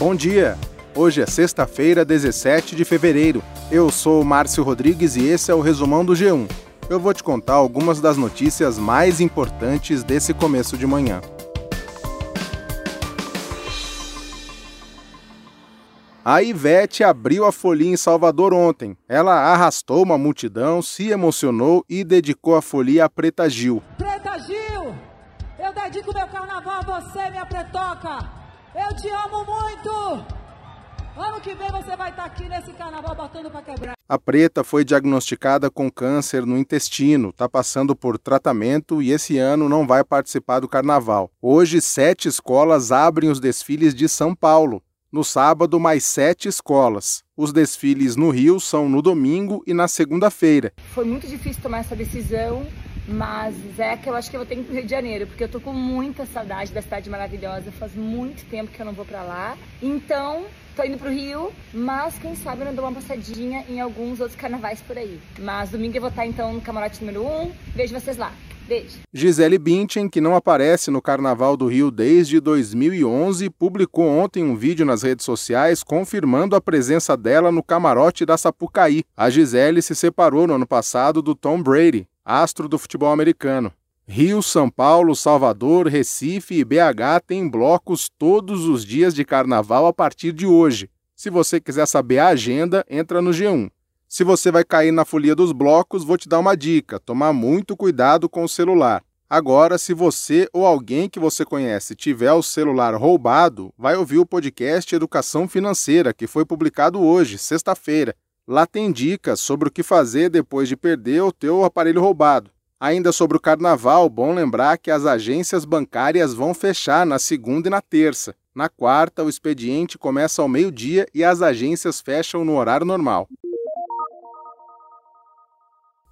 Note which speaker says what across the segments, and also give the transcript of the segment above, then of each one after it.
Speaker 1: Bom dia! Hoje é sexta-feira, 17 de fevereiro. Eu sou Márcio Rodrigues e esse é o resumão do G1. Eu vou te contar algumas das notícias mais importantes desse começo de manhã. A Ivete abriu a folia em Salvador ontem. Ela arrastou uma multidão, se emocionou e dedicou a folia a Preta Gil.
Speaker 2: Preta Gil, eu dedico meu carnaval a você, minha pretoca. Eu te amo muito! Ano que vem você vai estar aqui nesse carnaval botando para quebrar.
Speaker 1: A preta foi diagnosticada com câncer no intestino, está passando por tratamento e esse ano não vai participar do carnaval. Hoje, sete escolas abrem os desfiles de São Paulo. No sábado, mais sete escolas. Os desfiles no Rio são no domingo e na segunda-feira.
Speaker 3: Foi muito difícil tomar essa decisão mas que eu acho que eu vou ter que ir pro Rio de Janeiro, porque eu tô com muita saudade da cidade maravilhosa. Faz muito tempo que eu não vou para lá. Então, tô indo pro Rio, mas quem sabe eu não dou uma passadinha em alguns outros carnavais por aí. Mas domingo eu vou estar então no camarote número 1. Um. Vejo vocês lá. Beijo.
Speaker 1: Gisele Bündchen, que não aparece no Carnaval do Rio desde 2011, publicou ontem um vídeo nas redes sociais confirmando a presença dela no camarote da Sapucaí. A Gisele se separou no ano passado do Tom Brady, astro do futebol americano. Rio, São Paulo, Salvador, Recife e BH têm blocos todos os dias de carnaval a partir de hoje. Se você quiser saber a agenda, entra no G1. Se você vai cair na folia dos blocos, vou te dar uma dica: tomar muito cuidado com o celular. Agora, se você ou alguém que você conhece tiver o celular roubado, vai ouvir o podcast Educação Financeira, que foi publicado hoje, sexta-feira. Lá tem dicas sobre o que fazer depois de perder o teu aparelho roubado. Ainda sobre o carnaval, bom lembrar que as agências bancárias vão fechar na segunda e na terça. Na quarta, o expediente começa ao meio-dia e as agências fecham no horário normal.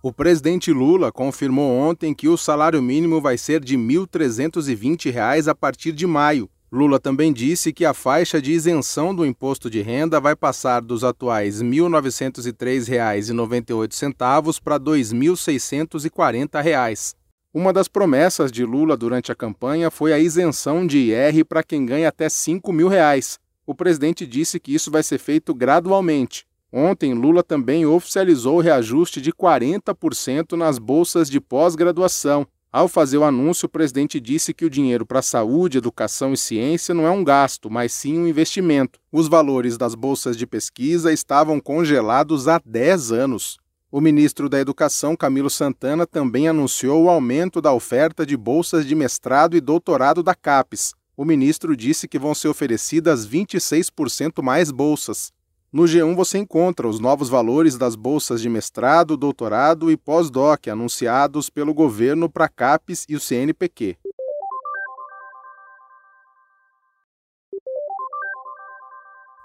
Speaker 1: O presidente Lula confirmou ontem que o salário mínimo vai ser de R$ 1.320 a partir de maio, Lula também disse que a faixa de isenção do imposto de renda vai passar dos atuais R$ 1.903,98 para R$ 2.640. Uma das promessas de Lula durante a campanha foi a isenção de IR para quem ganha até 5 mil reais. O presidente disse que isso vai ser feito gradualmente. Ontem, Lula também oficializou o reajuste de 40% nas bolsas de pós-graduação, ao fazer o anúncio, o presidente disse que o dinheiro para saúde, educação e ciência não é um gasto, mas sim um investimento. Os valores das bolsas de pesquisa estavam congelados há 10 anos. O ministro da Educação, Camilo Santana, também anunciou o aumento da oferta de bolsas de mestrado e doutorado da CAPES. O ministro disse que vão ser oferecidas 26% mais bolsas. No G1 você encontra os novos valores das bolsas de mestrado, doutorado e pós-doc anunciados pelo governo para CAPES e o CNPq.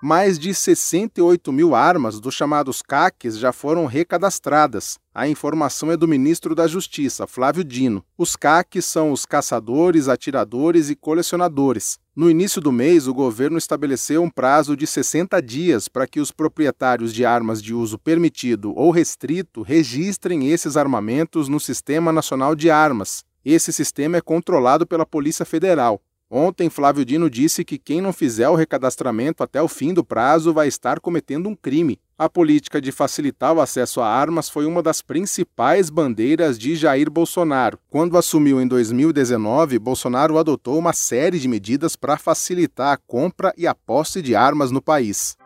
Speaker 1: Mais de 68 mil armas dos chamados CACs já foram recadastradas. A informação é do ministro da Justiça, Flávio Dino. Os CACs são os caçadores, atiradores e colecionadores. No início do mês, o governo estabeleceu um prazo de 60 dias para que os proprietários de armas de uso permitido ou restrito registrem esses armamentos no Sistema Nacional de Armas. Esse sistema é controlado pela Polícia Federal. Ontem, Flávio Dino disse que quem não fizer o recadastramento até o fim do prazo vai estar cometendo um crime. A política de facilitar o acesso a armas foi uma das principais bandeiras de Jair Bolsonaro. Quando assumiu em 2019, Bolsonaro adotou uma série de medidas para facilitar a compra e a posse de armas no país.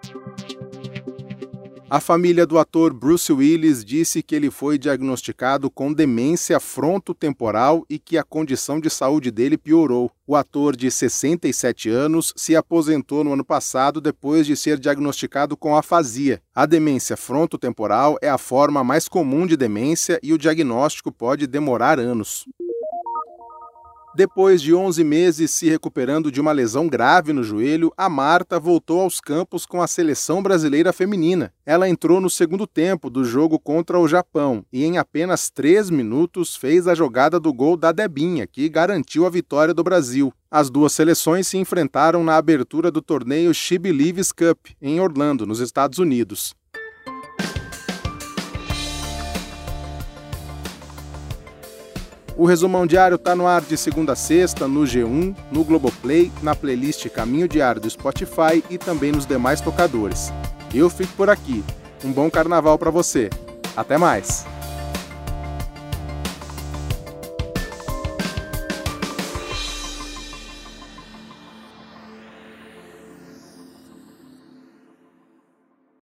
Speaker 1: A família do ator Bruce Willis disse que ele foi diagnosticado com demência frontotemporal e que a condição de saúde dele piorou. O ator de 67 anos se aposentou no ano passado depois de ser diagnosticado com afasia. A demência frontotemporal é a forma mais comum de demência e o diagnóstico pode demorar anos. Depois de 11 meses se recuperando de uma lesão grave no joelho, a Marta voltou aos campos com a seleção brasileira feminina. Ela entrou no segundo tempo do jogo contra o Japão e, em apenas 3 minutos, fez a jogada do gol da Debinha, que garantiu a vitória do Brasil. As duas seleções se enfrentaram na abertura do torneio She Believes Cup, em Orlando, nos Estados Unidos. O resumão diário está no ar de segunda a sexta, no G1, no Globoplay, na playlist Caminho Diário do Spotify e também nos demais tocadores. Eu fico por aqui. Um bom carnaval para você. Até mais!